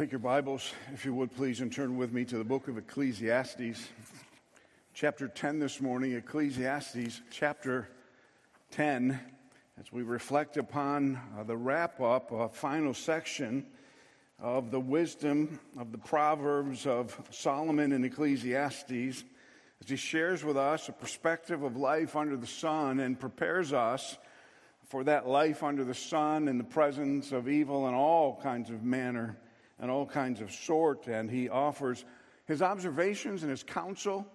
Take your Bibles, if you would please, and turn with me to the book of Ecclesiastes, chapter 10 this morning. Ecclesiastes, chapter 10, as we reflect upon uh, the wrap up, a final section of the wisdom of the Proverbs of Solomon in Ecclesiastes, as he shares with us a perspective of life under the sun and prepares us for that life under the sun in the presence of evil in all kinds of manner and all kinds of sort. And he offers his observations and his counsel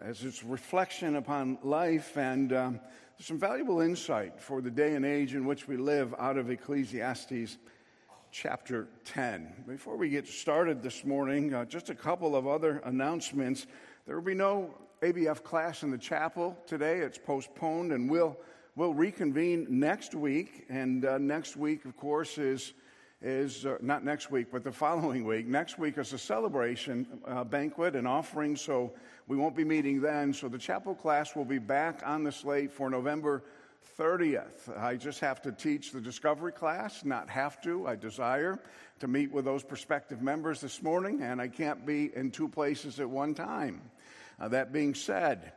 as his reflection upon life and um, some valuable insight for the day and age in which we live out of Ecclesiastes chapter 10. Before we get started this morning, uh, just a couple of other announcements. There will be no ABF class in the chapel today. It's postponed, and we'll, we'll reconvene next week. And uh, next week, of course, is is uh, not next week, but the following week. Next week is a celebration uh, banquet and offering, so we won't be meeting then. So the chapel class will be back on the slate for November 30th. I just have to teach the discovery class, not have to. I desire to meet with those prospective members this morning, and I can't be in two places at one time. Uh, that being said,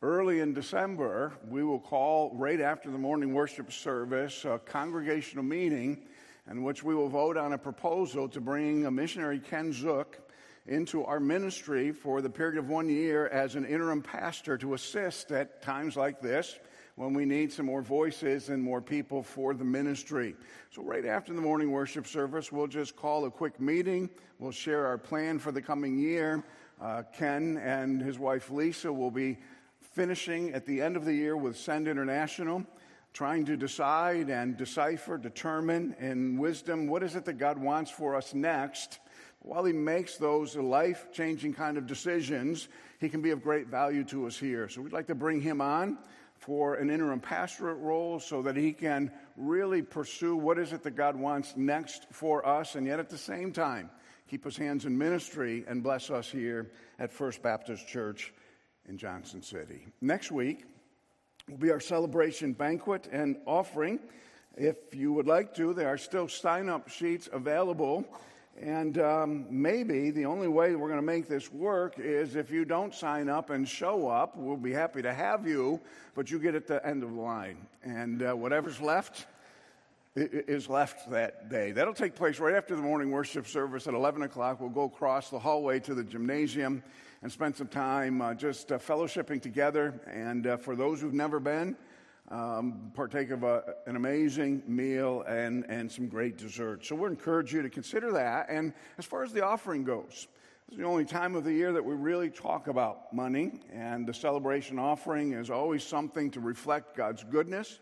Early in December, we will call right after the morning worship service a congregational meeting in which we will vote on a proposal to bring a missionary Ken Zook into our ministry for the period of one year as an interim pastor to assist at times like this when we need some more voices and more people for the ministry. So, right after the morning worship service, we'll just call a quick meeting. We'll share our plan for the coming year. Uh, Ken and his wife Lisa will be finishing at the end of the year with Send International trying to decide and decipher, determine in wisdom what is it that God wants for us next. While He makes those life changing kind of decisions, He can be of great value to us here. So we'd like to bring Him on for an interim pastorate role so that He can really pursue what is it that God wants next for us, and yet at the same time, keep His hands in ministry and bless us here at First Baptist Church in Johnson City. Next week, will be our celebration banquet and offering. If you would like to, there are still sign up sheets available. And um, maybe the only way we're going to make this work is if you don't sign up and show up, we'll be happy to have you, but you get at the end of the line. And uh, whatever's left is left that day. That'll take place right after the morning worship service at 11 o'clock. We'll go across the hallway to the gymnasium and spend some time uh, just uh, fellowshipping together. And uh, for those who've never been, um, partake of a, an amazing meal and, and some great dessert. So we encourage you to consider that. And as far as the offering goes, is the only time of the year that we really talk about money. And the celebration offering is always something to reflect God's goodness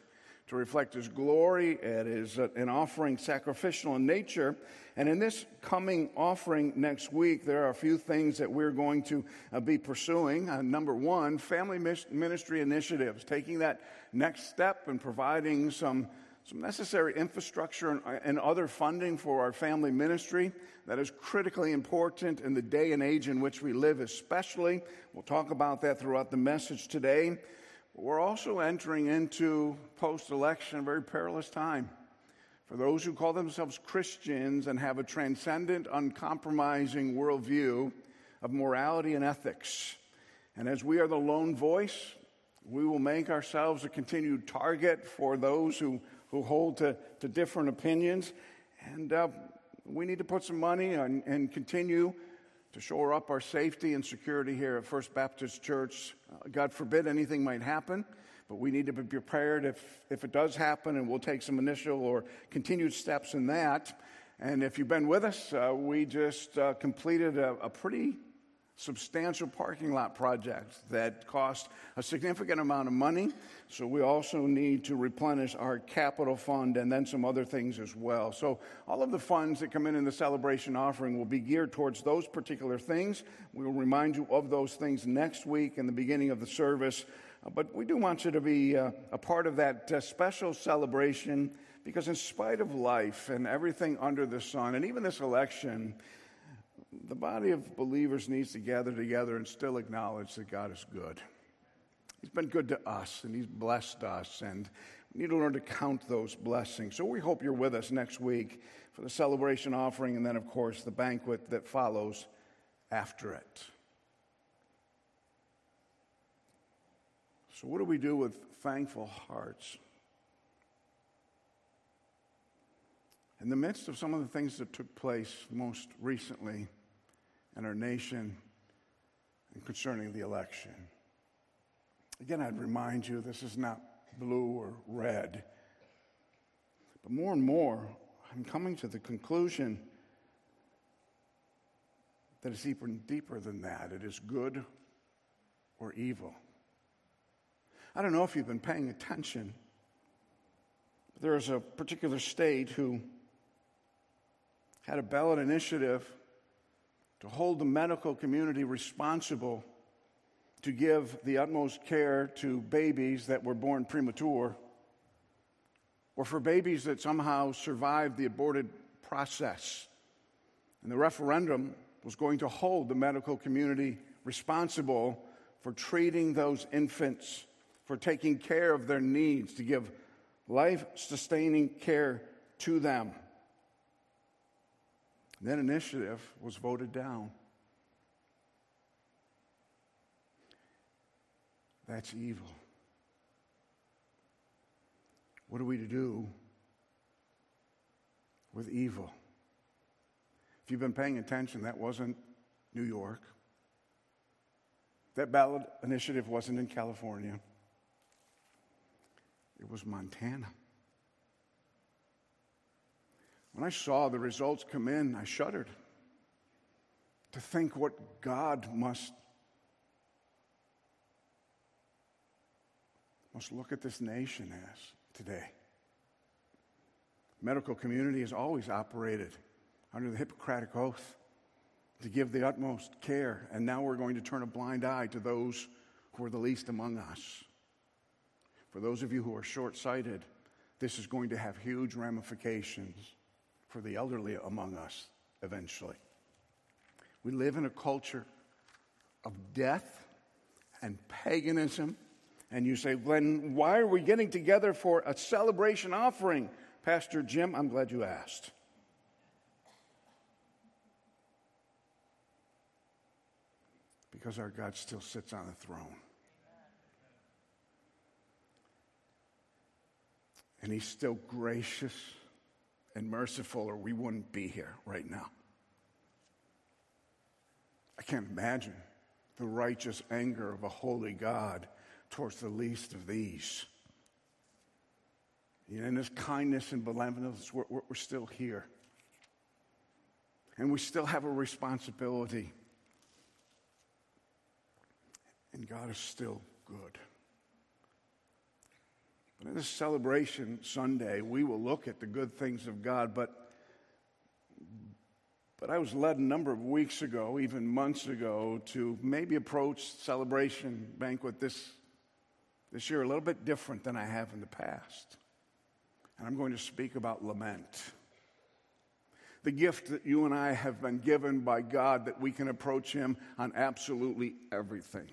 to reflect His glory. It is an offering sacrificial in nature. And in this coming offering next week, there are a few things that we're going to uh, be pursuing. Uh, number one, family ministry initiatives, taking that next step and providing some, some necessary infrastructure and, and other funding for our family ministry. That is critically important in the day and age in which we live, especially. We'll talk about that throughout the message today. We're also entering into post election a very perilous time. For those who call themselves Christians and have a transcendent, uncompromising worldview of morality and ethics. And as we are the lone voice, we will make ourselves a continued target for those who, who hold to, to different opinions. And uh, we need to put some money and, and continue to shore up our safety and security here at First Baptist Church. Uh, God forbid anything might happen, but we need to be prepared if, if it does happen, and we'll take some initial or continued steps in that. And if you've been with us, uh, we just uh, completed a, a pretty substantial parking lot project that cost a significant amount of money. So we also need to replenish our capital fund and then some other things as well. So all of the funds that come in in the celebration offering will be geared towards those particular things. We will remind you of those things next week in the beginning of the service. Uh, but we do want you to be uh, a part of that uh, special celebration because, in spite of life and everything under the sun, and even this election, the body of believers needs to gather together and still acknowledge that God is good. He's been good to us and He's blessed us, and we need to learn to count those blessings. So we hope you're with us next week for the celebration offering and then, of course, the banquet that follows after it. So, what do we do with thankful hearts? In the midst of some of the things that took place most recently in our nation and concerning the election, again, I'd remind you this is not blue or red. But more and more, I'm coming to the conclusion that it's even deeper than that. It is good or evil. I don't know if you've been paying attention. But there is a particular state who had a ballot initiative to hold the medical community responsible to give the utmost care to babies that were born premature or for babies that somehow survived the aborted process. And the referendum was going to hold the medical community responsible for treating those infants, for taking care of their needs, to give life sustaining care to them. That initiative was voted down. That's evil. What are we to do with evil? If you've been paying attention, that wasn't New York. That ballot initiative wasn't in California. It was Montana. When I saw the results come in, I shuddered to think what God must must look at this nation as today. Medical community has always operated under the Hippocratic Oath to give the utmost care, and now we're going to turn a blind eye to those who are the least among us. For those of you who are short sighted, this is going to have huge ramifications for the elderly among us eventually. We live in a culture of death and paganism and you say, then why are we getting together for a celebration offering? Pastor Jim, I'm glad you asked. Because our God still sits on the throne. And he's still gracious and merciful, or we wouldn't be here right now. I can't imagine the righteous anger of a holy God towards the least of these. In His kindness and benevolence, we're, we're still here. And we still have a responsibility. And God is still good. But in this celebration Sunday, we will look at the good things of God, but but I was led a number of weeks ago, even months ago, to maybe approach celebration banquet this this year a little bit different than I have in the past. And I'm going to speak about lament. The gift that you and I have been given by God that we can approach Him on absolutely everything.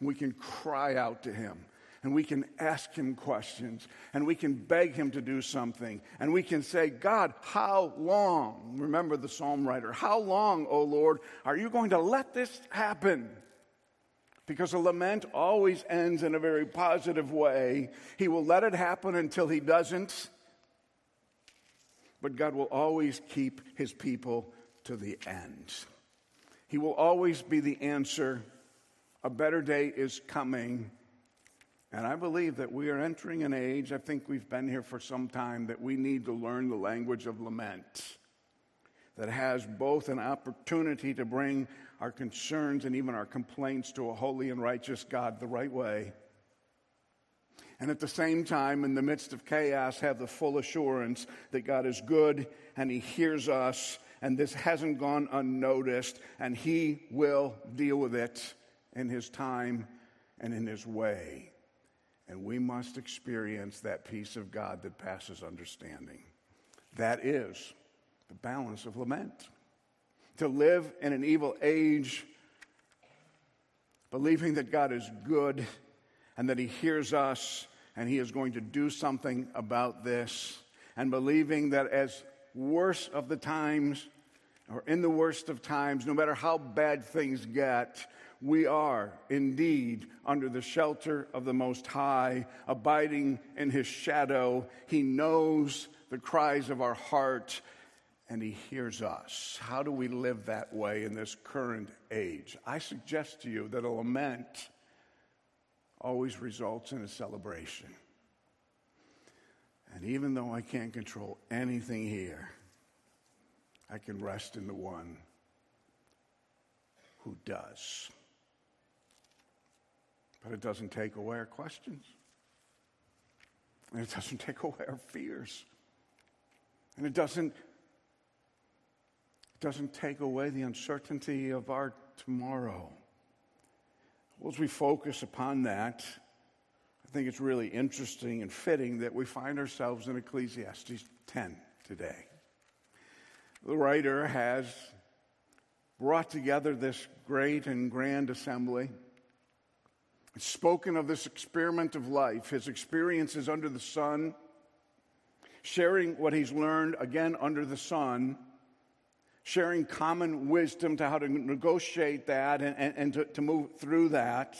We can cry out to Him and we can ask Him questions and we can beg Him to do something and we can say, God, how long? Remember the psalm writer, how long, O Lord, are you going to let this happen? because a lament always ends in a very positive way. He will let it happen until he doesn't, but God will always keep his people to the end. He will always be the answer. A better day is coming. And I believe that we are entering an age, I think we've been here for some time, that we need to learn the language of lament that has both an opportunity to bring our concerns and even our complaints to a holy and righteous God the right way. And at the same time, in the midst of chaos, have the full assurance that God is good and He hears us, and this hasn't gone unnoticed, and He will deal with it in His time and in His way. And we must experience that peace of God that passes understanding. That is the balance of lament. To live in an evil age, believing that God is good and that He hears us and He is going to do something about this. And believing that as worst of the times, or in the worst of times, no matter how bad things get, we are indeed under the shelter of the Most High, abiding in His shadow. He knows the cries of our heart and He hears us. How do we live that way in this current age? I suggest to you that a lament always results in a celebration. And even though I can't control anything here, I can rest in the one who does. But it doesn't take away our questions. And it doesn't take away our fears. And it doesn't, it doesn't take away the uncertainty of our tomorrow. Well, as we focus upon that, I think it's really interesting and fitting that we find ourselves in Ecclesiastes 10 today. The writer has brought together this great and grand assembly, spoken of this experiment of life, his experiences under the sun, sharing what he's learned again under the sun sharing common wisdom to how to negotiate that and, and, and to, to, move through that.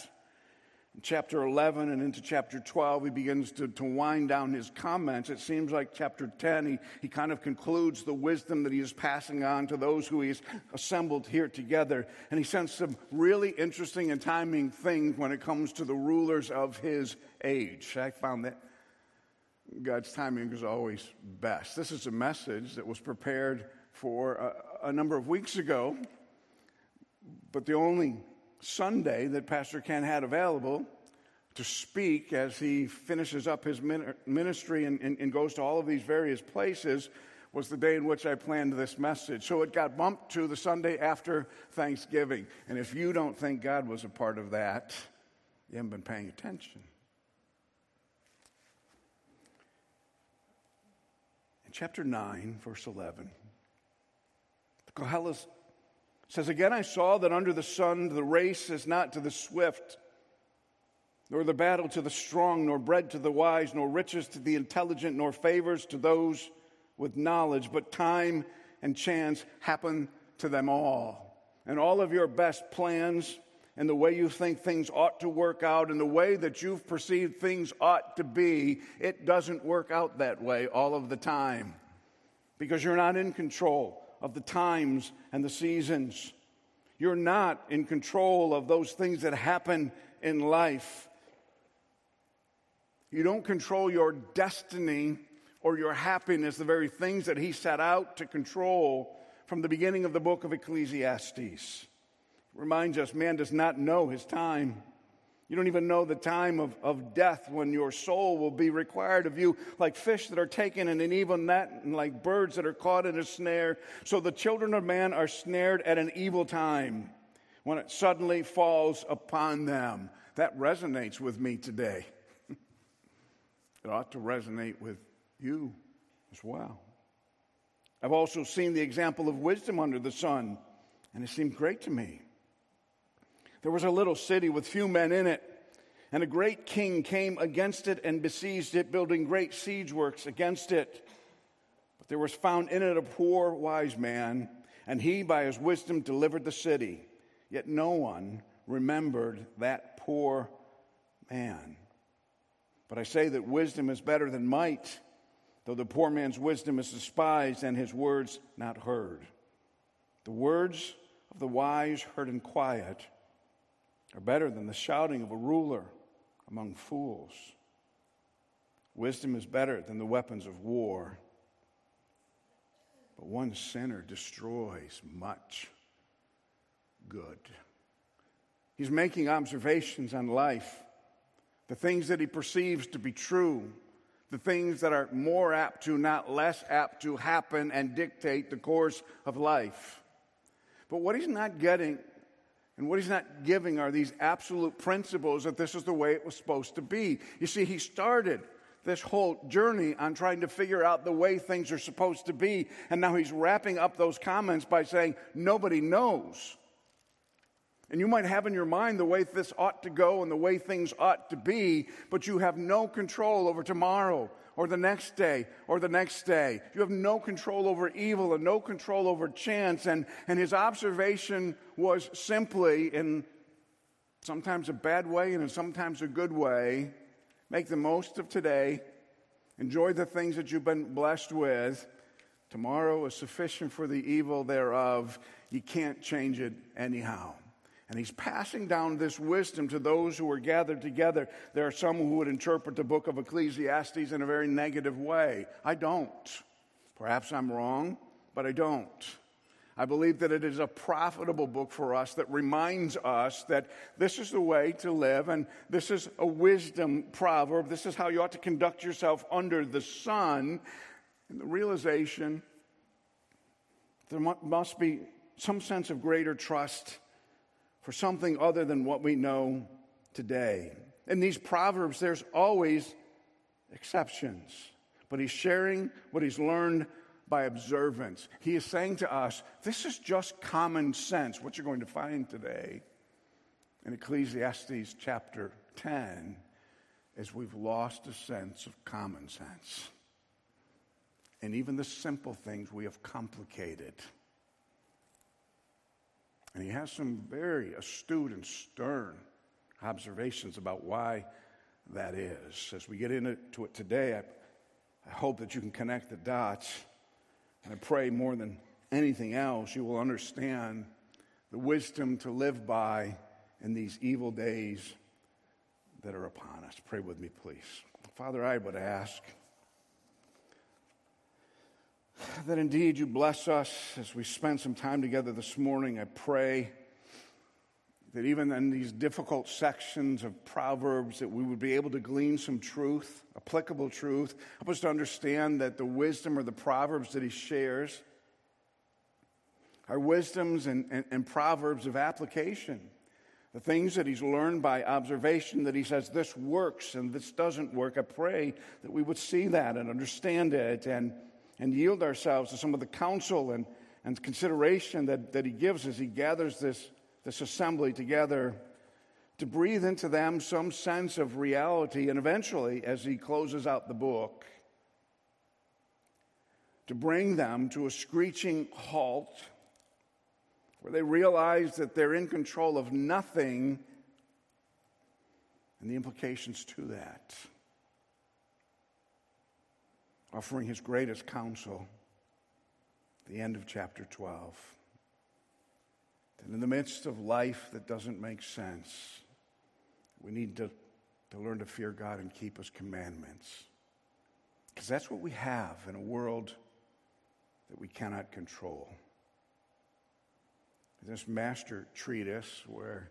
Chapter 11 and into chapter 12, he begins to, to wind down his comments. It seems like chapter 10, he, he kind of concludes the wisdom that he is passing on to those who he's assembled here together. And he says some really interesting and timing things when it comes to the rulers of his age. I found that God's timing is always best. This is a message that was prepared for a, a number of weeks ago, but the only Sunday that Pastor Ken had available to speak as he finishes up his ministry and, and, and, goes to all of these various places was the day in which I planned this message. So it got bumped to the Sunday after Thanksgiving. And if you don't think God was a part of that, you haven't been paying attention. In chapter 9, verse 11. Koheles says, Again, I saw that under the sun the race is not to the swift, nor the battle to the strong, nor bread to the wise, nor riches to the intelligent, nor favors to those with knowledge, but time and chance happen to them all. And all of your best plans and the way you think things ought to work out and the way that you've perceived things ought to be, it doesn't work out that way all of the time because you're not in control of the times and the seasons. You're not in control of those things that happen in life. You don't control your destiny or your happiness, the very things that he set out to control from the beginning of the book of Ecclesiastes. It reminds us man does not know his time. You don't even know the time of, of death when your soul will be required of you, like fish that are taken in an evil net, and like birds that are caught in a snare. So the children of man are snared at an evil time when it suddenly falls upon them. That resonates with me today. it ought to resonate with you as well. I've also seen the example of wisdom under the sun, and it seemed great to me. There was a little city with few men in it, and a great king came against it and besieged it, building great siege works against it. But there was found in it a poor wise man, and he by his wisdom delivered the city. Yet no one remembered that poor man. But I say that wisdom is better than might, though the poor man's wisdom is despised and his words not heard. The words of the wise heard in quiet are better than the shouting of a ruler among fools. Wisdom is better than the weapons of war. But one sinner destroys much good. He's making observations on life, the things that he perceives to be true, the things that are more apt to, not less apt to happen and dictate the course of life. But what he's not getting and what he's not giving are these absolute principles that this is the way it was supposed to be. You see, he started this whole journey on trying to figure out the way things are supposed to be. And now he's wrapping up those comments by saying, nobody knows. And you might have in your mind the way this ought to go and the way things ought to be, but you have no control over tomorrow or the next day or the next day. You have no control over evil and no control over chance. And, and his observation was simply, in sometimes a bad way and in sometimes a good way, make the most of today, enjoy the things that you've been blessed with. Tomorrow is sufficient for the evil thereof. You can't change it anyhow. And he's passing down this wisdom to those who are gathered together. There are some who would interpret the book of Ecclesiastes in a very negative way. I don't. Perhaps I'm wrong, but I don't. I believe that it is a profitable book for us that reminds us that this is the way to live and this is a wisdom proverb. This is how you ought to conduct yourself under the sun. And the realization there must be some sense of greater trust for something other than what we know today. In these proverbs, there's always exceptions, but he's sharing what he's learned by observance. He is saying to us, this is just common sense, what you're going to find today in Ecclesiastes chapter 10 is we've lost a sense of common sense. And even the simple things we have complicated. And he has some very astute and stern observations about why that is. As we get into it today, I, I hope that you can connect the dots. And I pray more than anything else, you will understand the wisdom to live by in these evil days that are upon us. Pray with me, please. Father, I would ask that indeed you bless us as we spend some time together this morning. I pray that even in these difficult sections of Proverbs, that we would be able to glean some truth, applicable truth. Help us to understand that the wisdom or the Proverbs that he shares are wisdoms and, and, and Proverbs of application. The things that he's learned by observation that he says this works and this doesn't work. I pray that we would see that and understand it and and yield ourselves to some of the counsel and, and consideration that, that he gives as he gathers this, this assembly together to breathe into them some sense of reality, and eventually, as he closes out the book, to bring them to a screeching halt where they realize that they're in control of nothing and the implications to that offering his greatest counsel the end of chapter 12. That in the midst of life that doesn't make sense, we need to, to learn to fear God and keep his commandments. Because that's what we have in a world that we cannot control. This master treatise, where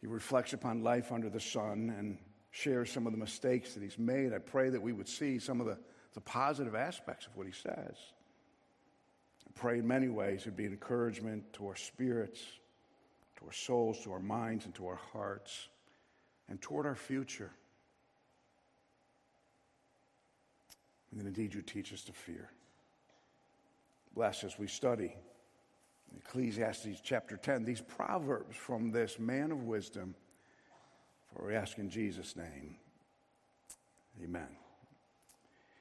he reflects upon life under the sun and share some of the mistakes that he's made. I pray that we would see some of the, the positive aspects of what he says. I pray in many ways it'd be an encouragement to our spirits, to our souls, to our minds, and to our hearts, and toward our future. And then indeed you teach us to fear. Bless as we study Ecclesiastes chapter 10, these proverbs from this man of wisdom for we ask in Jesus' name. Amen.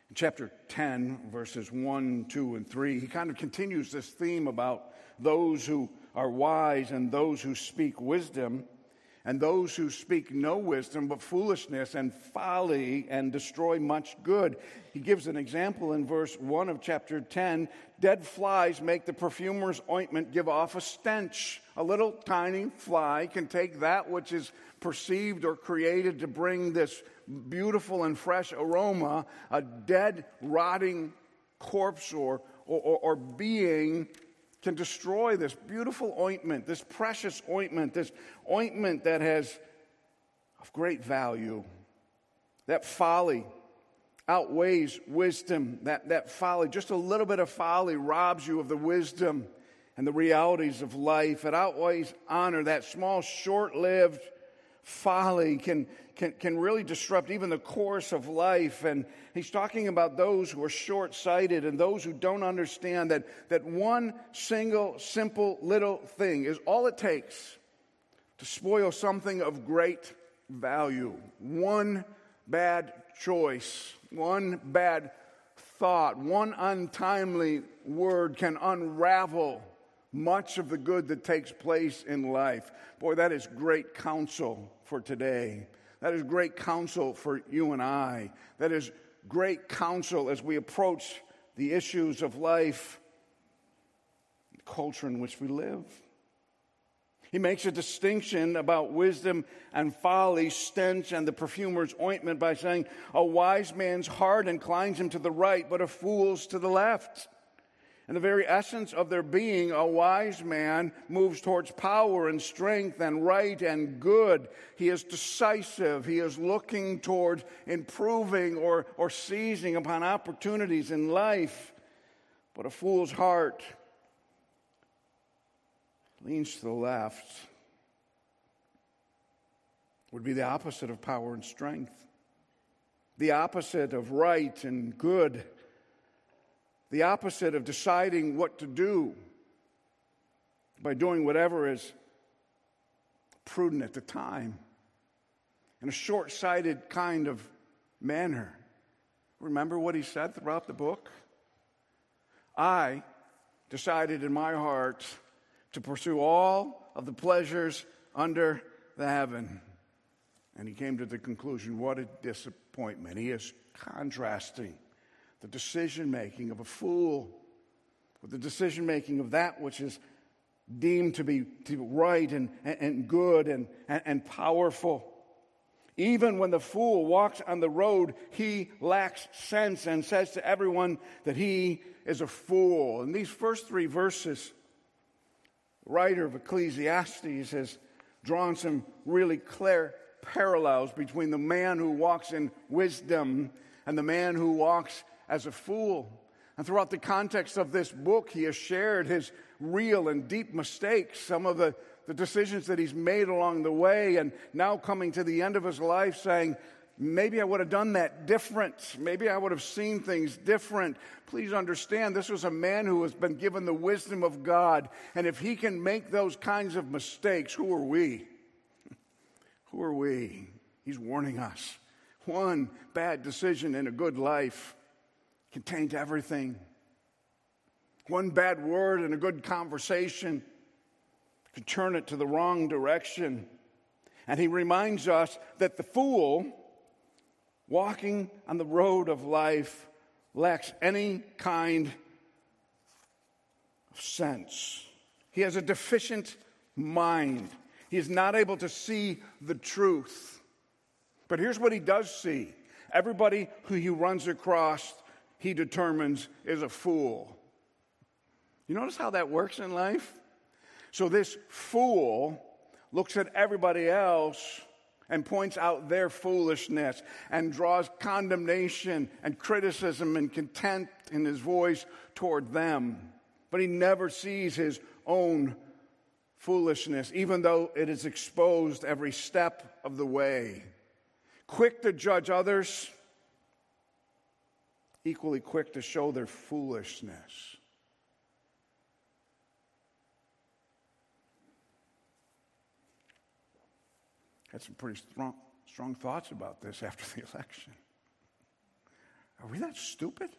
In chapter 10, verses 1, 2, and 3, he kind of continues this theme about those who are wise and those who speak wisdom and those who speak no wisdom but foolishness and folly and destroy much good. He gives an example in verse 1 of chapter 10 dead flies make the perfumer's ointment give off a stench. A little tiny fly can take that which is perceived or created to bring this beautiful and fresh aroma, a dead, rotting corpse or, or, or being can destroy this beautiful ointment, this precious ointment, this ointment that has of great value. That folly outweighs wisdom. That, that folly, just a little bit of folly, robs you of the wisdom and the realities of life. It outweighs honor. That small, short lived folly can, can, can really disrupt even the course of life. And he's talking about those who are short sighted and those who don't understand that, that one single, simple little thing is all it takes to spoil something of great value. One bad choice, one bad thought, one untimely word can unravel much of the good that takes place in life. Boy, that is great counsel for today. That is great counsel for you and I. That is great counsel as we approach the issues of life, the culture in which we live. He makes a distinction about wisdom and folly, stench and the perfumer's ointment by saying, A wise man's heart inclines him to the right, but a fool's to the left. In the very essence of their being, a wise man moves towards power and strength and right and good. He is decisive. He is looking towards improving or, or seizing upon opportunities in life. But a fool's heart leans to the left would be the opposite of power and strength, the opposite of right and good the opposite of deciding what to do by doing whatever is prudent at the time in a short sighted kind of manner. Remember what he said throughout the book? I decided in my heart to pursue all of the pleasures under the heaven. And he came to the conclusion what a disappointment. He is contrasting the decision making of a fool with the decision making of that which is deemed to be, to be right and, and good and, and, and powerful. Even when the fool walks on the road, he lacks sense and says to everyone that he is a fool. In these first three verses, the writer of Ecclesiastes has drawn some really clear parallels between the man who walks in wisdom and the man who walks as a fool. And throughout the context of this book, he has shared his real and deep mistakes, some of the, the decisions that he's made along the way, and now coming to the end of his life saying, Maybe I would have done that different. Maybe I would have seen things different. Please understand, this was a man who has been given the wisdom of God. And if he can make those kinds of mistakes, who are we? Who are we? He's warning us. One bad decision in a good life contains everything. One bad word and a good conversation could turn it to the wrong direction. And he reminds us that the fool walking on the road of life lacks any kind of sense. He has a deficient mind. He is not able to see the truth. But here's what he does see everybody who he runs across he determines is a fool. You notice how that works in life? So this fool looks at everybody else and points out their foolishness and draws condemnation and criticism and contempt in his voice toward them. But he never sees his own foolishness, even though it is exposed every step of the way. Quick to judge others equally quick to show their foolishness. Had some pretty strong, strong thoughts about this after the election. Are we that stupid?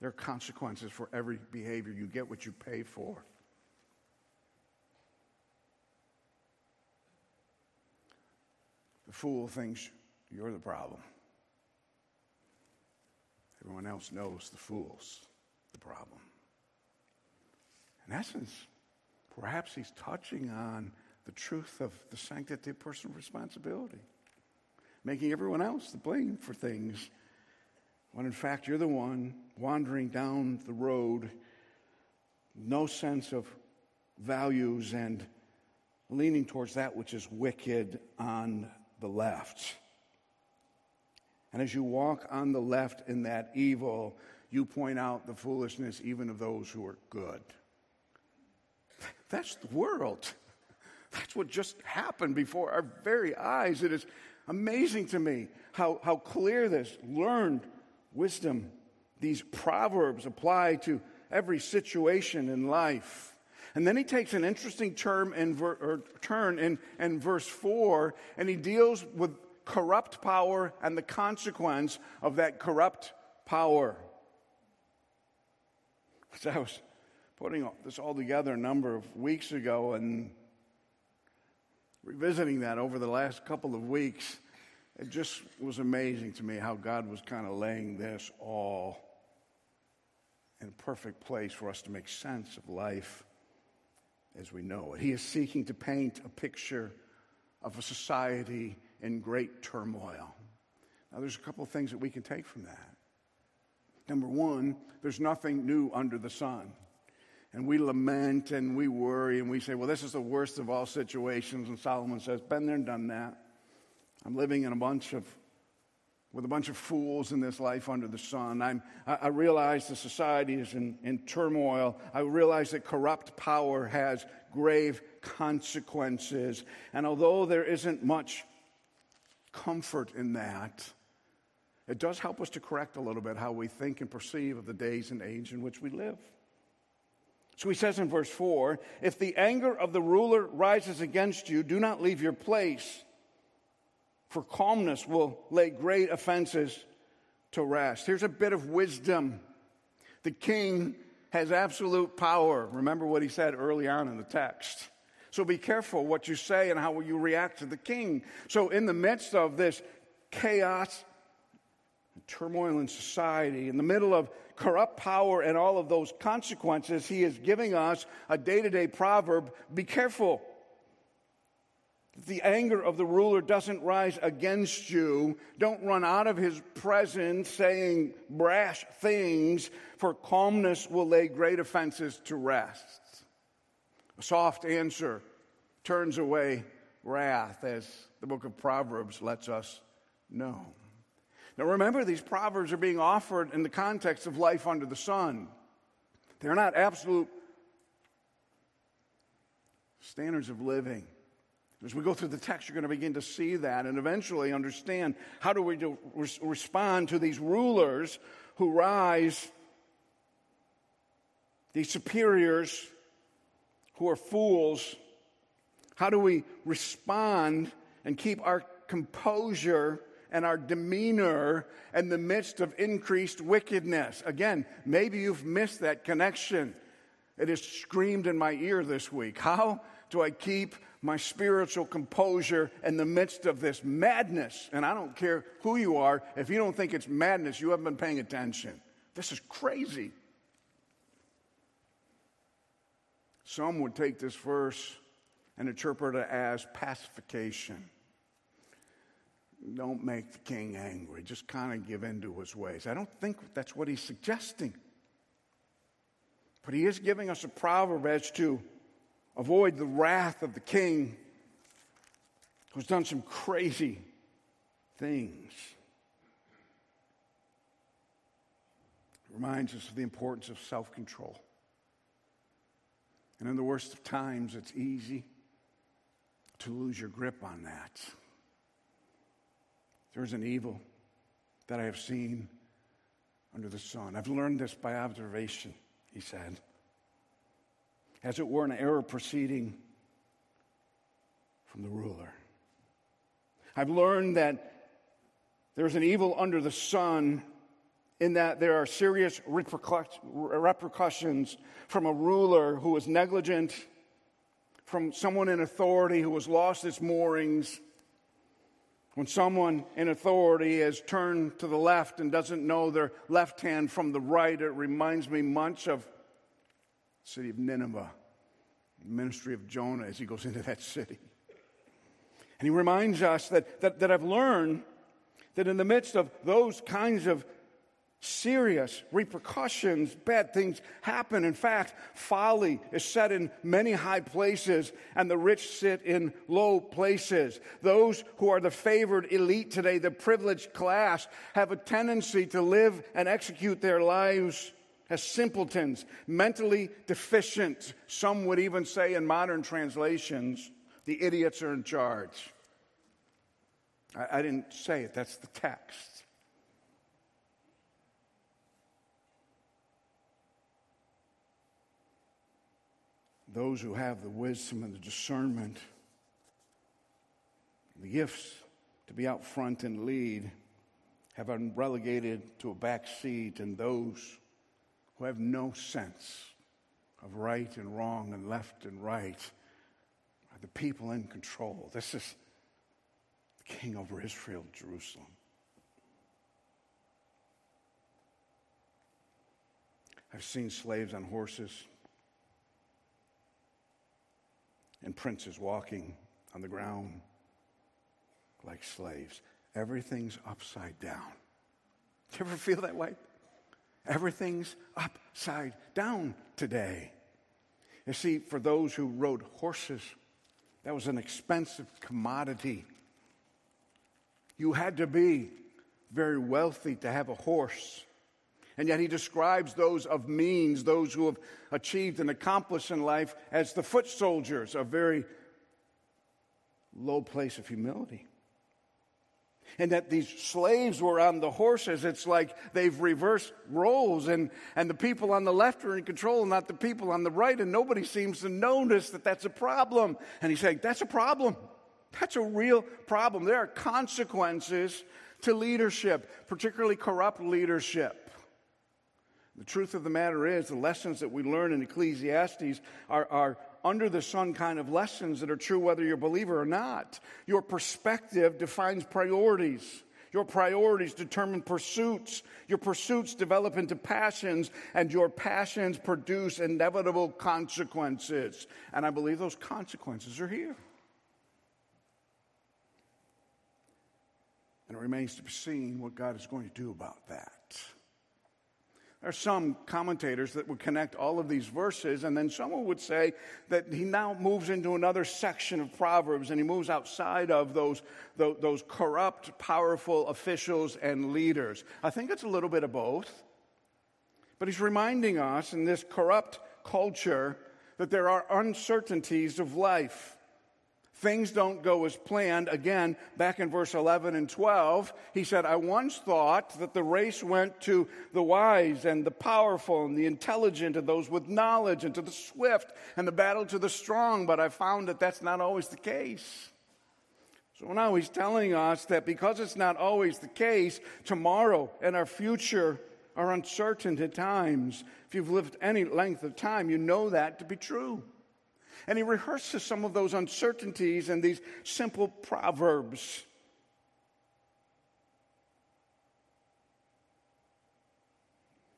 There are consequences for every behavior. You get what you pay for. The fool thinks you're the problem. Everyone else knows the fool's the problem. In essence, perhaps he's touching on the truth of the sanctity of personal responsibility, making everyone else the blame for things, when in fact you're the one wandering down the road, no sense of values and leaning towards that which is wicked on the left. And as you walk on the left in that evil, you point out the foolishness even of those who are good. That's the world. That's what just happened before our very eyes. It is amazing to me how, how clear this learned wisdom, these proverbs apply to every situation in life. And then he takes an interesting term in ver, turn in, in verse 4, and he deals with corrupt power and the consequence of that corrupt power. So I was putting this all together a number of weeks ago and revisiting that over the last couple of weeks. It just was amazing to me how God was kind of laying this all in a perfect place for us to make sense of life as we know it. He is seeking to paint a picture of a society in great turmoil. Now, there's a couple of things that we can take from that. Number one, there's nothing new under the sun. And we lament and we worry and we say, well, this is the worst of all situations. And Solomon says, been there and done that. I'm living in a bunch of with a bunch of fools in this life under the sun. I'm, I realize the society is in, in turmoil. I realize that corrupt power has grave consequences. And although there isn't much comfort in that, it does help us to correct a little bit how we think and perceive of the days and age in which we live. So he says in verse 4 If the anger of the ruler rises against you, do not leave your place for calmness will lay great offenses to rest. Here's a bit of wisdom. The king has absolute power. Remember what he said early on in the text. So be careful what you say and how you react to the king. So, in the midst of this chaos, and turmoil in society, in the middle of corrupt power and all of those consequences, he is giving us a day to day proverb be careful the anger of the ruler doesn't rise against you. Don't run out of his presence saying brash things, for calmness will lay great offenses to rest. A soft answer turns away wrath, as the book of Proverbs lets us know. Now remember, these proverbs are being offered in the context of life under the sun. They're not absolute standards of living. As we go through the text, you're going to begin to see that and eventually understand how do we do, respond to these rulers who rise, these superiors who are fools. How do we respond and keep our composure and our demeanor in the midst of increased wickedness? Again, maybe you've missed that connection. It has screamed in my ear this week. How do I keep my spiritual composure in the midst of this madness. And I don't care who you are, if you don't think it's madness, you haven't been paying attention. This is crazy. Some would take this verse and interpret it as pacification. Don't make the king angry. Just kind of give in to his ways. I don't think that's what he's suggesting. But he is giving us a proverb as to avoid the wrath of the king who's done some crazy things. It reminds us of the importance of self control. And in the worst of times, it's easy to lose your grip on that. There's an evil that I have seen under the sun. I've learned this by observation, he said as it were, an error proceeding from the ruler. I've learned that there's an evil under the sun in that there are serious repercussions from a ruler who is negligent, from someone in authority who has lost its moorings. When someone in authority has turned to the left and doesn't know their left hand from the right, it reminds me much of the city of Nineveh, the ministry of Jonah as he goes into that city. And he reminds us that, that, that I've learned that in the midst of those kinds of serious repercussions, bad things happen. In fact, folly is set in many high places, and the rich sit in low places. Those who are the favored elite today, the privileged class, have a tendency to live and execute their lives as simpletons, mentally deficient. Some would even say in modern translations, the idiots are in charge. I, I didn't say it, that's the text. Those who have the wisdom and the discernment, the gifts to be out front and lead, have been relegated to a back seat, and those who have no sense of right and wrong and left and right are the people in control. This is the king over Israel, Jerusalem. I've seen slaves on horses and princes walking on the ground like slaves. Everything's upside down. Do you ever feel that way? Everything's upside down today. You see, for those who rode horses, that was an expensive commodity. You had to be very wealthy to have a horse. And yet he describes those of means, those who have achieved and accomplished in life, as the foot soldiers, a very low place of humility. And that these slaves were on the horses. It's like they've reversed roles, and, and the people on the left are in control, not the people on the right, and nobody seems to notice that that's a problem. And he's saying, That's a problem. That's a real problem. There are consequences to leadership, particularly corrupt leadership. The truth of the matter is, the lessons that we learn in Ecclesiastes are, are under the sun kind of lessons that are true whether you're a believer or not. Your perspective defines priorities. Your priorities determine pursuits. Your pursuits develop into passions, and your passions produce inevitable consequences. And I believe those consequences are here. And it remains to be seen what God is going to do about that. There are some commentators that would connect all of these verses, and then someone would say that he now moves into another section of Proverbs and he moves outside of those, those, those corrupt, powerful officials and leaders. I think it's a little bit of both. But he's reminding us in this corrupt culture that there are uncertainties of life things don't go as planned, again, back in verse 11 and 12, he said, I once thought that the race went to the wise and the powerful and the intelligent and those with knowledge and to the swift and the battle to the strong, but I found that that's not always the case. So now he's telling us that because it's not always the case, tomorrow and our future are uncertain at times. If you've lived any length of time, you know that to be true. And he rehearses some of those uncertainties and these simple proverbs.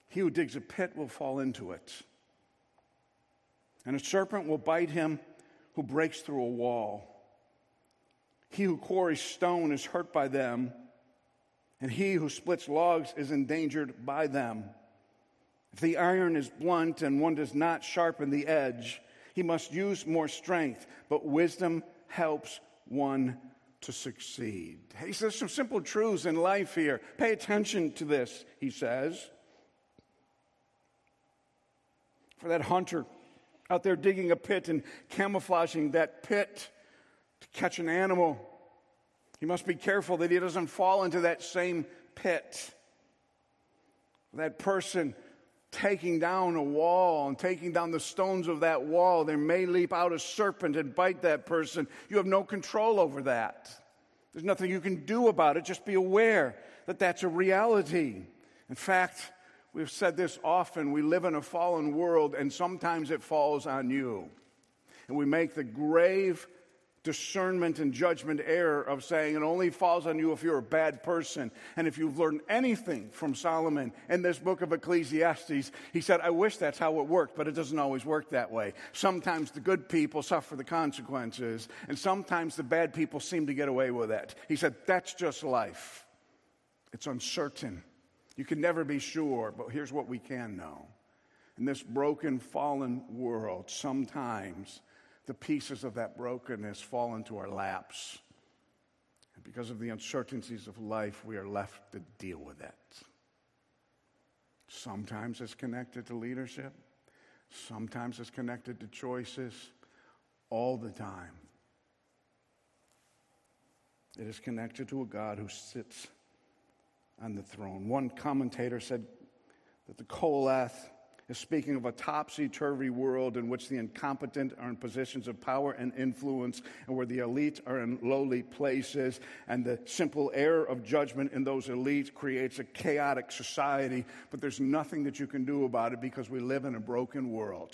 He who digs a pit will fall into it, and a serpent will bite him who breaks through a wall. He who quarries stone is hurt by them, and he who splits logs is endangered by them. If the iron is blunt and one does not sharpen the edge, he must use more strength, but wisdom helps one to succeed. He says some simple truths in life here. Pay attention to this, he says. For that hunter out there digging a pit and camouflaging that pit to catch an animal, he must be careful that he doesn't fall into that same pit. That person taking down a wall and taking down the stones of that wall, there may leap out a serpent and bite that person. You have no control over that. There's nothing you can do about it. Just be aware that that's a reality. In fact, we've said this often we live in a fallen world, and sometimes it falls on you. And we make the grave discernment and judgment error of saying it only falls on you if you're a bad person. And if you've learned anything from Solomon in this book of Ecclesiastes, he said, I wish that's how it worked, but it doesn't always work that way. Sometimes the good people suffer the consequences, and sometimes the bad people seem to get away with it. He said, That's just life. It's uncertain. You can never be sure, but here's what we can know. In this broken, fallen world, sometimes the pieces of that brokenness fall into our laps. And because of the uncertainties of life, we are left to deal with it. Sometimes it's connected to leadership, sometimes it's connected to choices, all the time. It is connected to a God who sits on the throne. One commentator said that the Qoheleth is speaking of a topsy turvy world in which the incompetent are in positions of power and influence, and where the elite are in lowly places, and the simple error of judgment in those elites creates a chaotic society. But there's nothing that you can do about it because we live in a broken world.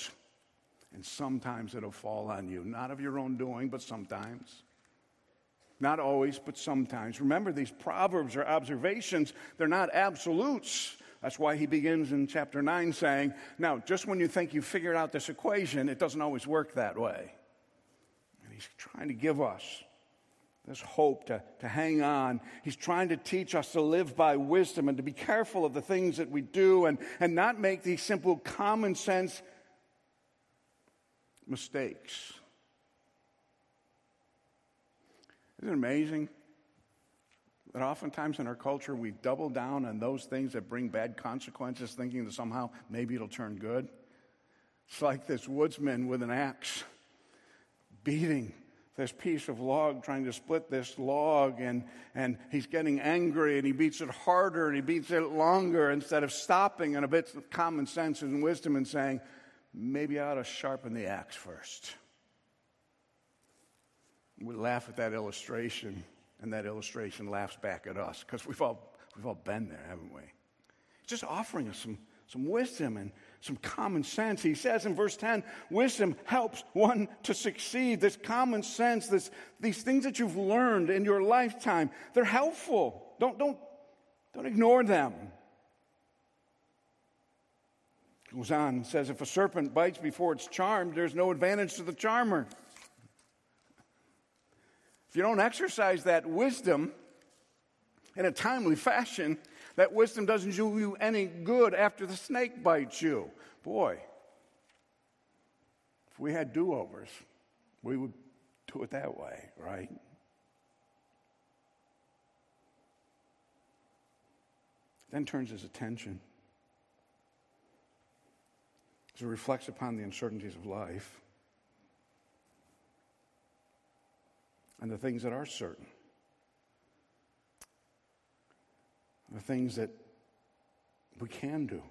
And sometimes it'll fall on you, not of your own doing, but sometimes. Not always, but sometimes. Remember, these proverbs are observations, they're not absolutes. That's why he begins in chapter 9 saying, Now, just when you think you've figured out this equation, it doesn't always work that way. And he's trying to give us this hope to, to hang on. He's trying to teach us to live by wisdom and to be careful of the things that we do and, and not make these simple common sense mistakes. Isn't it amazing that oftentimes in our culture we double down on those things that bring bad consequences, thinking that somehow maybe it'll turn good? It's like this woodsman with an axe beating this piece of log, trying to split this log, and, and he's getting angry and he beats it harder and he beats it longer instead of stopping and a bit of common sense and wisdom and saying, maybe I ought to sharpen the axe first. We laugh at that illustration, and that illustration laughs back at us because we've all, we've all been there, haven't we? just offering us some, some wisdom and some common sense. He says in verse 10 wisdom helps one to succeed. This common sense, this, these things that you've learned in your lifetime, they're helpful. Don't, don't, don't ignore them. Goes on and says, if a serpent bites before it's charmed, there's no advantage to the charmer. If you don't exercise that wisdom in a timely fashion, that wisdom doesn't do you any good after the snake bites you. Boy, if we had do overs, we would do it that way, right? Then turns his attention as he reflects upon the uncertainties of life. And the things that are certain, the things that we can do,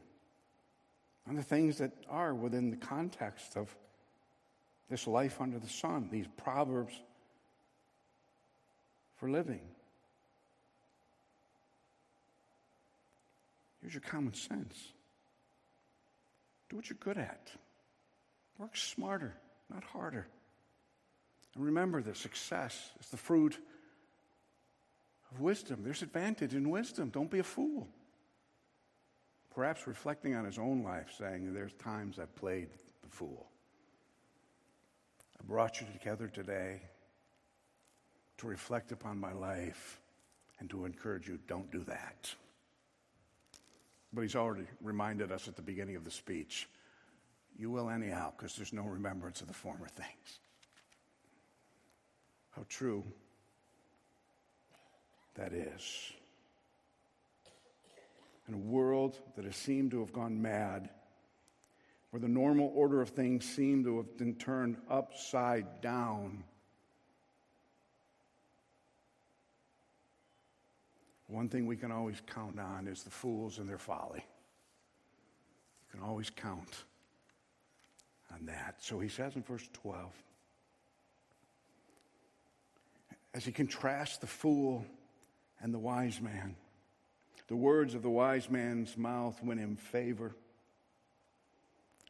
and the things that are within the context of this life under the sun, these proverbs for living. Use your common sense do what you're good at, work smarter, not harder. And remember that success is the fruit of wisdom. There's advantage in wisdom. Don't be a fool. Perhaps reflecting on his own life, saying, There's times I've played the fool. I brought you together today to reflect upon my life and to encourage you don't do that. But he's already reminded us at the beginning of the speech you will anyhow, because there's no remembrance of the former things. How true that is. In a world that has seemed to have gone mad, where the normal order of things seemed to have been turned upside down, one thing we can always count on is the fools and their folly. You can always count on that. So he says in verse 12, as he contrasts the fool and the wise man. The words of the wise man's mouth win him favor.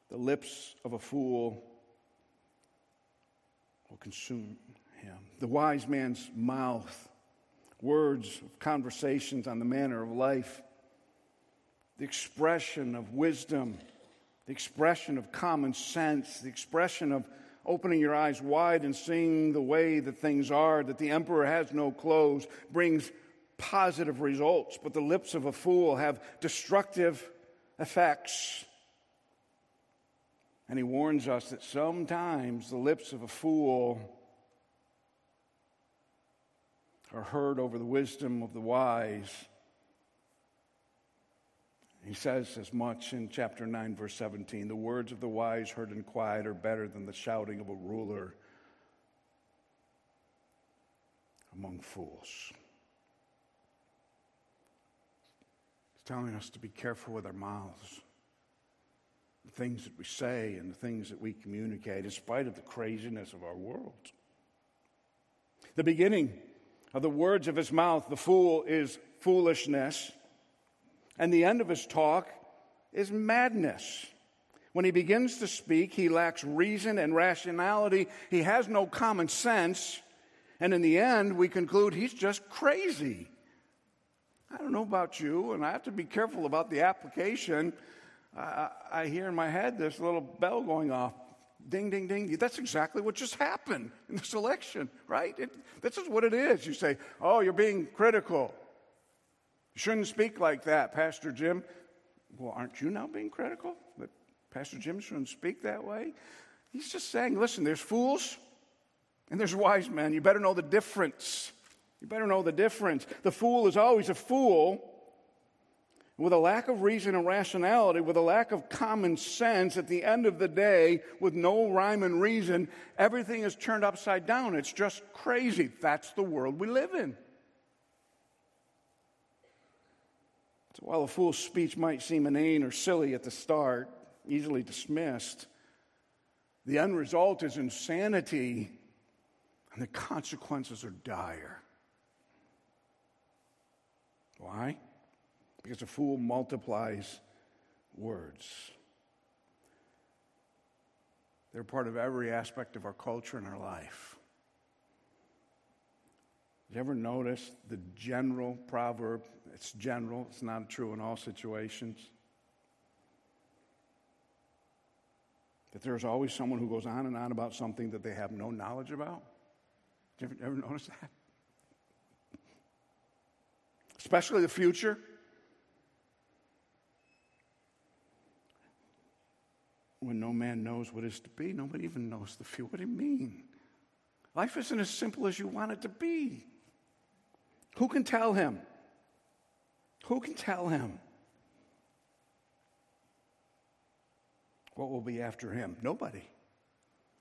The lips of a fool will consume him. The wise man's mouth, words of conversations on the manner of life, the expression of wisdom, the expression of common sense, the expression of opening your eyes wide and seeing the way that things are, that the emperor has no clothes, brings positive results, but the lips of a fool have destructive effects. And he warns us that sometimes the lips of a fool are heard over the wisdom of the wise he says as much in chapter 9, verse 17 the words of the wise heard in quiet are better than the shouting of a ruler among fools. He's telling us to be careful with our mouths. the things that we say and the things that we communicate, in spite of the craziness of our world. The beginning of the words of his mouth, the fool, is foolishness, and the end of his talk is madness. When he begins to speak, he lacks reason and rationality. He has no common sense. And in the end, we conclude he's just crazy. I don't know about you, and I have to be careful about the application. I, I hear in my head this little bell going off ding, ding, ding. That's exactly what just happened in this election, right? It, this is what it is. You say, oh, you're being critical. Shouldn't speak like that, Pastor Jim. Well, aren't you now being critical? That Pastor Jim shouldn't speak that way? He's just saying, listen, there's fools and there's wise men. You better know the difference. You better know the difference. The fool is always a fool with a lack of reason and rationality, with a lack of common sense, at the end of the day, with no rhyme and reason, everything is turned upside down. It's just crazy. That's the world we live in. So while a fool's speech might seem inane or silly at the start, easily dismissed, the end result is insanity, and the consequences are dire. Why? Because a fool multiplies words. They're part of every aspect of our culture and our life. Did you ever notice the general proverb? It's general, it's not true in all situations. That there's always someone who goes on and on about something that they have no knowledge about. Did you ever, ever notice that? Especially the future. when no man knows what is to be. Nobody even knows the future. What do you mean? Life isn't as simple as you want it to be. Who can tell him? Who can tell him? What will be after him? Nobody.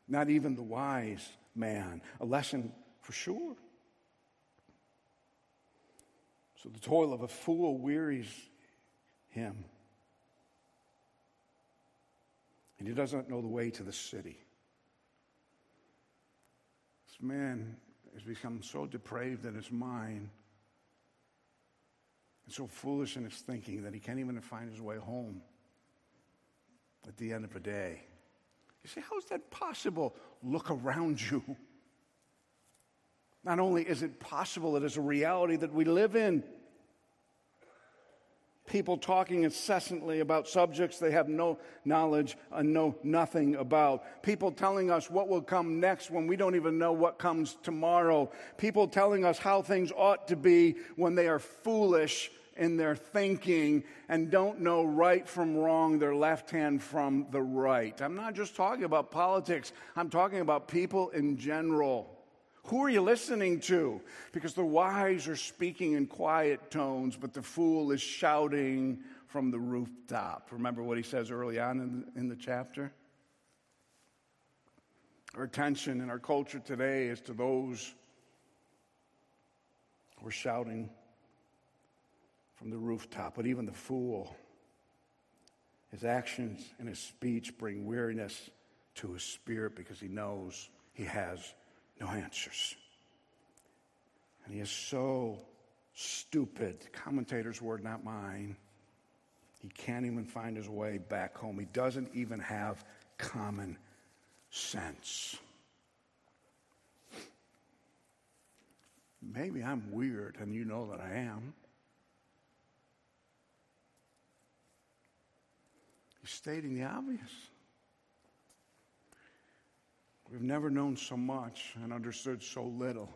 Not even the wise man. A lesson for sure. So the toil of a fool wearies him and he doesn't know the way to the city. This man has become so depraved in his mind and so foolish in his thinking that he can't even find his way home at the end of a day. You say, how is that possible? Look around you. Not only is it possible, it is a reality that we live in people talking incessantly about subjects they have no knowledge and know nothing about. People telling us what will come next when we don't even know what comes tomorrow. People telling us how things ought to be when they are foolish in their thinking and don't know right from wrong, their left hand from the right. I'm not just talking about politics, I'm talking about people in general. Who are you listening to? Because the wise are speaking in quiet tones, but the fool is shouting from the rooftop. Remember what he says early on in, in the chapter? Our attention in our culture today is to those who are shouting from the rooftop, but even the fool, his actions and his speech bring weariness to his spirit because he knows he has no answers. And he is so stupid, commentator's word, not mine. He can't even find his way back home. He doesn't even have common sense. Maybe I'm weird, and you know that I am. Stating the obvious. We've never known so much and understood so little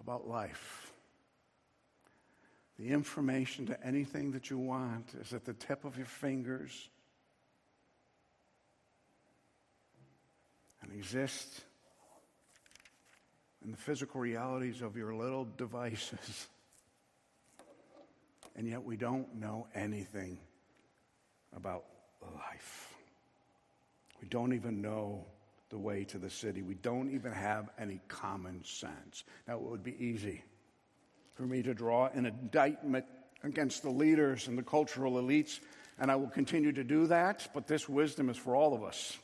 about life. The information to anything that you want is at the tip of your fingers and exists in the physical realities of your little devices. And yet we don't know anything about life. We don't even know the way to the city. We don't even have any common sense. Now, it would be easy for me to draw an indictment against the leaders and the cultural elites and I will continue to do that, but this wisdom is for all of us.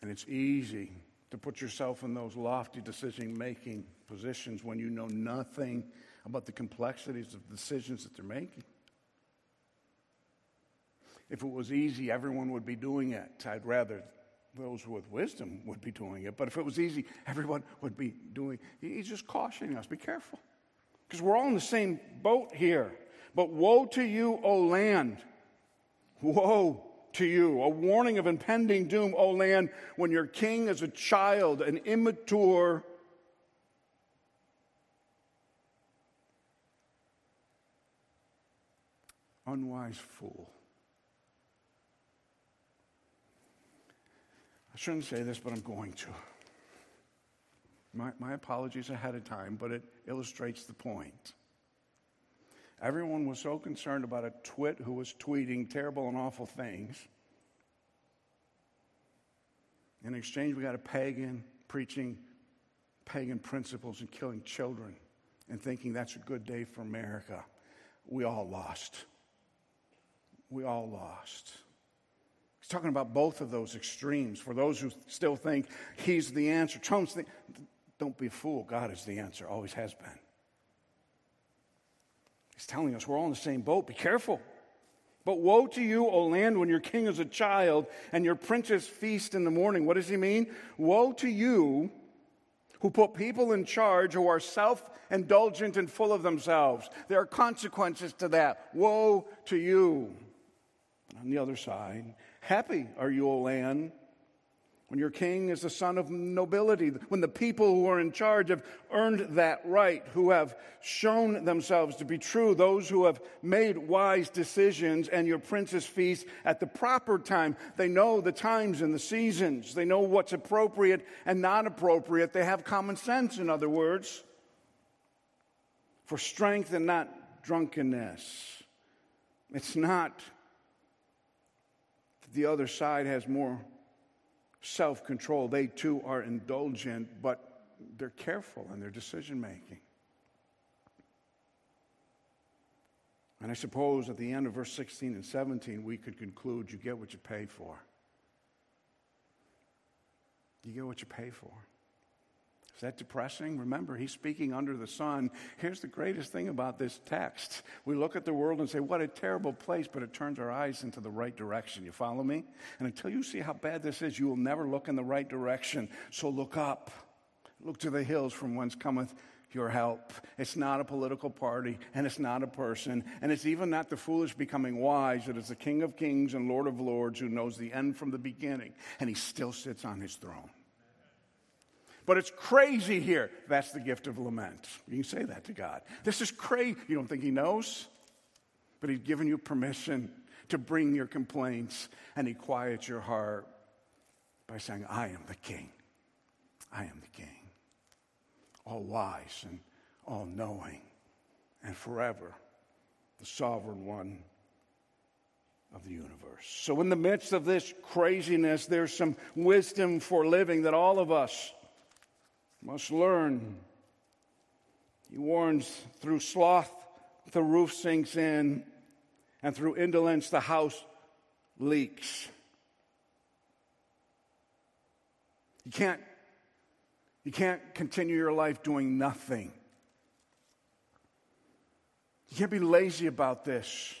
And it's easy to put yourself in those lofty decision making positions when you know nothing about the complexities of the decisions that they're making. If it was easy, everyone would be doing it. I'd rather those with wisdom would be doing it. But if it was easy, everyone would be doing. He's just cautioning us be careful. Because we're all in the same boat here. But woe to you, O land. Woe to you. A warning of impending doom, O land, when your king is a child, an immature, unwise fool. I shouldn't say this, but I'm going to. My, my apologies ahead of time, but it illustrates the point. Everyone was so concerned about a twit who was tweeting terrible and awful things. In exchange, we got a pagan preaching pagan principles and killing children and thinking that's a good day for America. We all lost. We all lost. He's talking about both of those extremes. For those who still think he's the answer, Trump's the, don't be a fool. God is the answer, always has been. He's telling us we're all in the same boat. Be careful. But woe to you, O land, when your king is a child and your princes feast in the morning. What does he mean? Woe to you who put people in charge who are self indulgent and full of themselves. There are consequences to that. Woe to you. On the other side, happy are you, O land, when your king is the son of nobility, when the people who are in charge have earned that right, who have shown themselves to be true, those who have made wise decisions, and your princes feast at the proper time. They know the times and the seasons, they know what's appropriate and not appropriate. They have common sense, in other words, for strength and not drunkenness. It's not the other side has more self control. They too are indulgent, but they're careful in their decision making. And I suppose at the end of verse 16 and 17, we could conclude you get what you pay for. You get what you pay for. Is that depressing? Remember, he's speaking under the sun. Here's the greatest thing about this text. We look at the world and say, what a terrible place, but it turns our eyes into the right direction. You follow me? And until you see how bad this is, you will never look in the right direction. So look up. Look to the hills from whence cometh your help. It's not a political party, and it's not a person, and it's even not the foolish becoming wise. It is the King of kings and Lord of lords who knows the end from the beginning, and he still sits on his throne. But it's crazy here. That's the gift of lament. You can say that to God. This is crazy. You don't think He knows? But He's given you permission to bring your complaints, and He quiets your heart by saying, I am the King. I am the King. All wise and all knowing, and forever the sovereign one of the universe. So, in the midst of this craziness, there's some wisdom for living that all of us must learn. He warns through sloth, the roof sinks in, and through indolence, the house leaks. You can't, you can't continue your life doing nothing. You can't be lazy about this.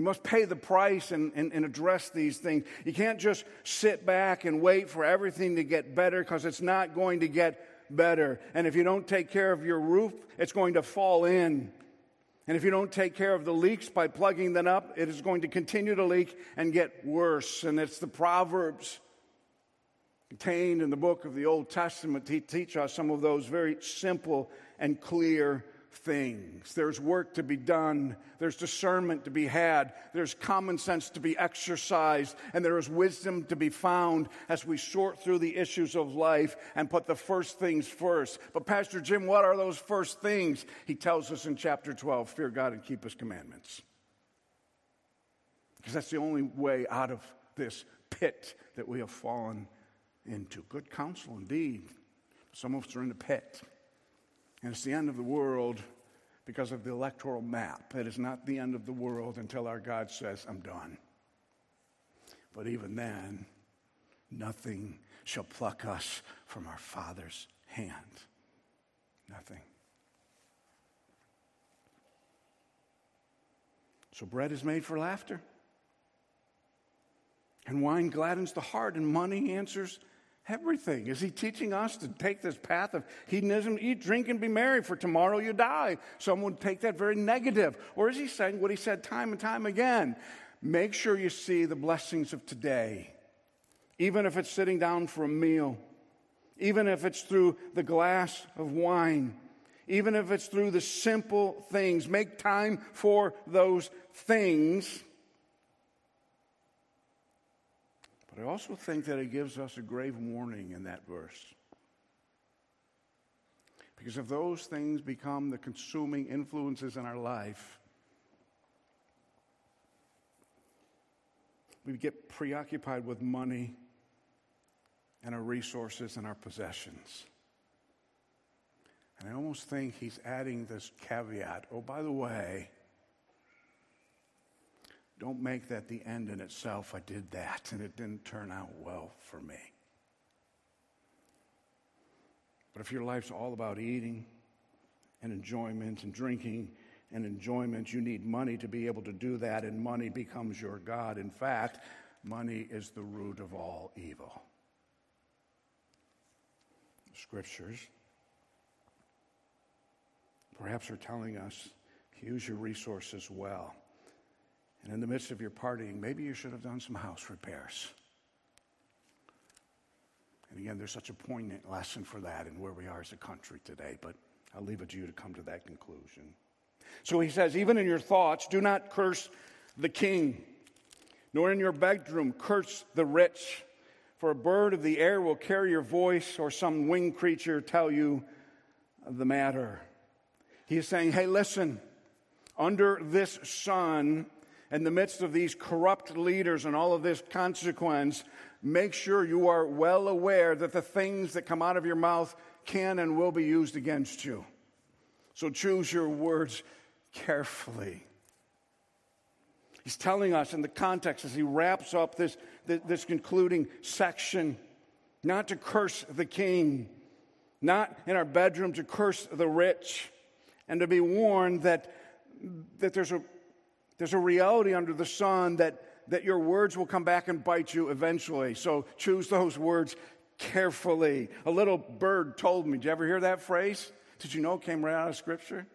You must pay the price and, and, and, address these things. You can't just sit back and wait for everything to get better because it's not going to get better. And if you don't take care of your roof, it's going to fall in. And if you don't take care of the leaks by plugging them up, it is going to continue to leak and get worse. And it's the Proverbs contained in the book of the Old Testament to teach us some of those very simple and clear things. There's work to be done, there's discernment to be had, there's common sense to be exercised, and there is wisdom to be found as we sort through the issues of life and put the first things first. But, Pastor Jim, what are those first things? He tells us in chapter 12 fear God and keep his commandments. Because that's the only way out of this pit that we have fallen into. Good counsel indeed. Some of us are in the pit. And it's the end of the world because of the electoral map. It is not the end of the world until our God says, I'm done. But even then, nothing shall pluck us from our Father's hand. Nothing. So bread is made for laughter. And wine gladdens the heart, and money answers everything. Is he teaching us to take this path of hedonism, eat, drink, and be merry, for tomorrow you die? Some would take that very negative. Or is he saying what he said time and time again? Make sure you see the blessings of today, even if it's sitting down for a meal, even if it's through the glass of wine, even if it's through the simple things. Make time for those things But I also think that it gives us a grave warning in that verse. Because if those things become the consuming influences in our life, we get preoccupied with money and our resources and our possessions. And I almost think he's adding this caveat oh, by the way, don't make that the end in itself. I did that and it didn't turn out well for me. But if your life's all about eating and enjoyment and drinking and enjoyment, you need money to be able to do that, and money becomes your God. In fact, money is the root of all evil. The scriptures perhaps are telling us use your resources well. And in the midst of your partying, maybe you should have done some house repairs. And again, there's such a poignant lesson for that in where we are as a country today, but I'll leave it to you to come to that conclusion. So he says, even in your thoughts, do not curse the king, nor in your bedroom curse the rich. For a bird of the air will carry your voice, or some winged creature tell you the matter. He is saying, hey, listen, under this sun, in the midst of these corrupt leaders and all of this consequence, make sure you are well aware that the things that come out of your mouth can and will be used against you. So choose your words carefully. He's telling us in the context as he wraps up this, this, concluding section not to curse the king, not in our bedroom to curse the rich, and to be warned that, that there's a there's a reality under the sun that, that your words will come back and bite you eventually. So choose those words carefully. A little bird told me. Did you ever hear that phrase? Did you know it came right out of Scripture?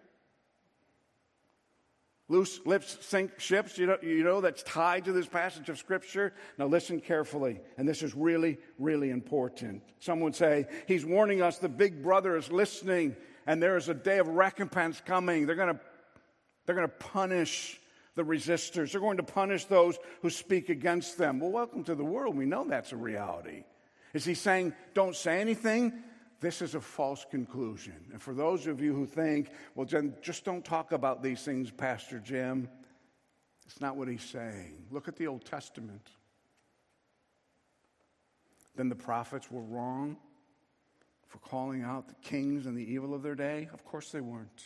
Loose lips sink ships. You know, you know that's tied to this passage of Scripture. Now listen carefully, and this is really, really important. Some would say he's warning us the big brother is listening, and there is a day of recompense coming. They're going to they're going to punish the resistors. They're going to punish those who speak against them. Well, welcome to the world. We know that's a reality. Is he saying, don't say anything? This is a false conclusion. And for those of you who think, well, then just don't talk about these things, Pastor Jim, it's not what he's saying. Look at the Old Testament. Then the prophets were wrong for calling out the kings and the evil of their day? Of course they weren't.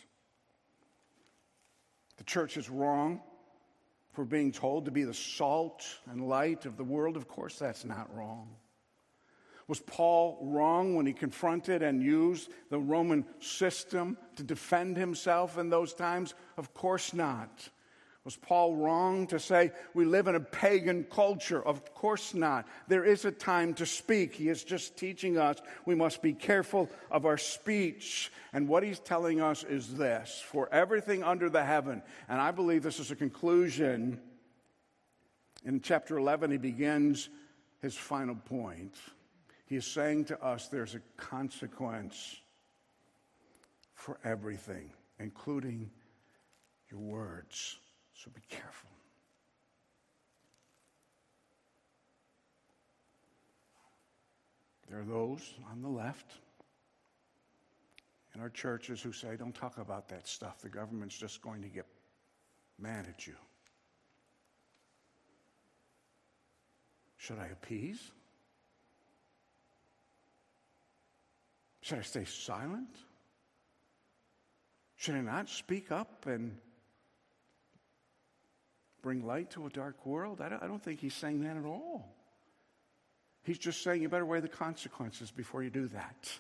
The church is wrong for being told to be the salt and light of the world? Of course, that's not wrong. Was Paul wrong when he confronted and used the Roman system to defend himself in those times? Of course not. Was Paul wrong to say we live in a pagan culture? Of course not. There is a time to speak. He is just teaching us we must be careful of our speech. And what he's telling us is this for everything under the heaven, and I believe this is a conclusion. In chapter 11, he begins his final point. He is saying to us there's a consequence for everything, including your words. So be careful. There are those on the left in our churches who say, don't talk about that stuff. The government's just going to get mad at you. Should I appease? Should I stay silent? Should I not speak up and bring light to a dark world? I don't, I don't think he's saying that at all. He's just saying you better weigh the consequences before you do that.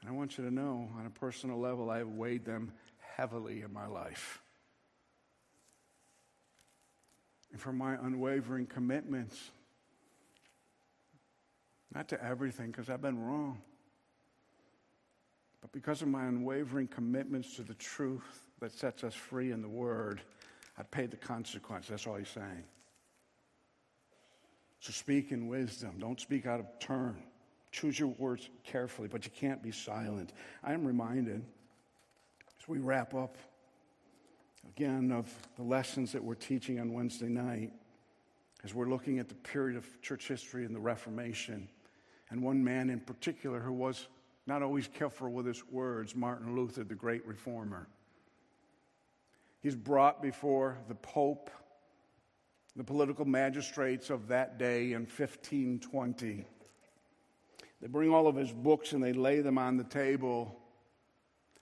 And I want you to know, on a personal level, I have weighed them heavily in my life. And for my unwavering commitments, not to everything, because I've been wrong, but because of my unwavering commitments to the truth that sets us free in the Word, I paid the consequence. That's all he's saying. So speak in wisdom. Don't speak out of turn. Choose your words carefully, but you can't be silent. I am reminded as we wrap up again of the lessons that we're teaching on Wednesday night, as we're looking at the period of church history and the Reformation, and one man in particular who was not always careful with his words, Martin Luther, the great reformer. He's brought before the Pope, the political magistrates of that day in 1520. They bring all of his books and they lay them on the table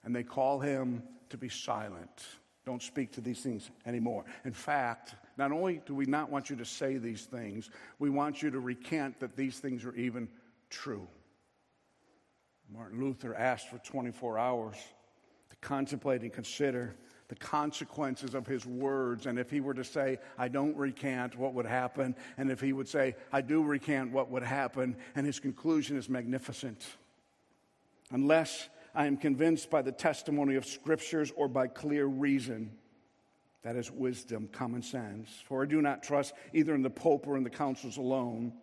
and they call him to be silent. Don't speak to these things anymore. In fact, not only do we not want you to say these things, we want you to recant that these things are even true. Martin Luther asked for 24 hours to contemplate and consider the consequences of his words. And if he were to say, I don't recant, what would happen? And if he would say, I do recant, what would happen? And his conclusion is magnificent. Unless I am convinced by the testimony of scriptures or by clear reason, that is wisdom, common sense. For I do not trust either in the Pope or in the councils alone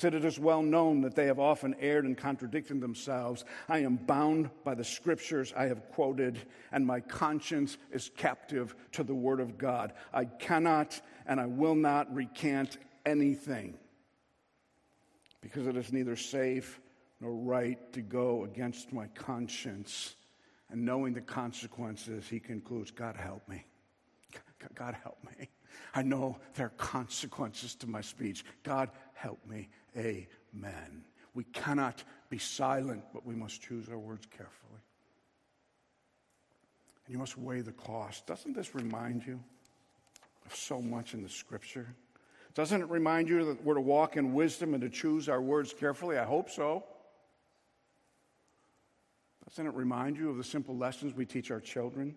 said it is well known that they have often erred and contradicted themselves. I am bound by the scriptures I have quoted, and my conscience is captive to the word of God. I cannot and I will not recant anything because it is neither safe nor right to go against my conscience. And knowing the consequences, he concludes, God help me. God help me. I know there are consequences to my speech. God help me. Amen. We cannot be silent, but we must choose our words carefully. And you must weigh the cost. Doesn't this remind you of so much in the scripture? Doesn't it remind you that we're to walk in wisdom and to choose our words carefully? I hope so. Doesn't it remind you of the simple lessons we teach our children?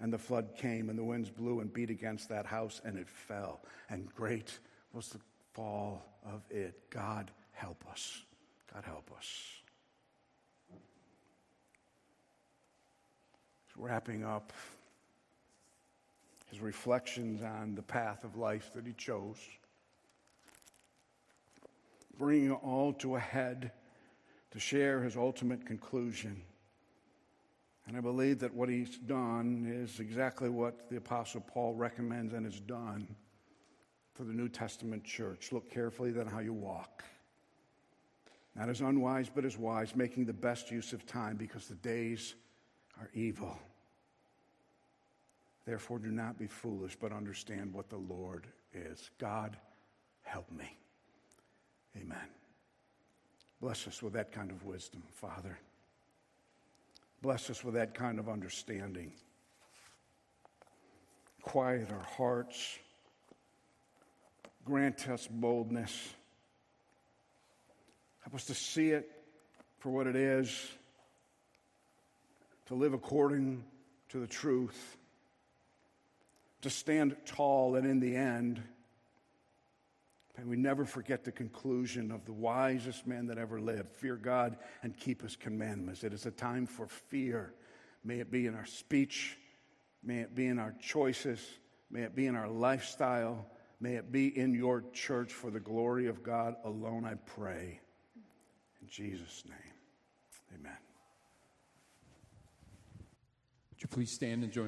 and the flood came, and the winds blew and beat against that house, and it fell. And great was the fall of it. God help us. God help us. He's wrapping up his reflections on the path of life that he chose, bringing all to a head to share his ultimate conclusion. And I believe that what he's done is exactly what the Apostle Paul recommends and has done for the New Testament church. Look carefully then how you walk. Not as unwise, but as wise, making the best use of time because the days are evil. Therefore, do not be foolish, but understand what the Lord is. God, help me. Amen. Bless us with that kind of wisdom, Father. Bless us with that kind of understanding. Quiet our hearts. Grant us boldness. Help us to see it for what it is, to live according to the truth, to stand tall, and in the end, may we never forget the conclusion of the wisest man that ever lived fear God and keep his commandments. It is a time for fear. May it be in our speech, may it be in our choices, may it be in our lifestyle, may it be in your church for the glory of God alone, I pray. In Jesus' name, amen. Would you please stand and join?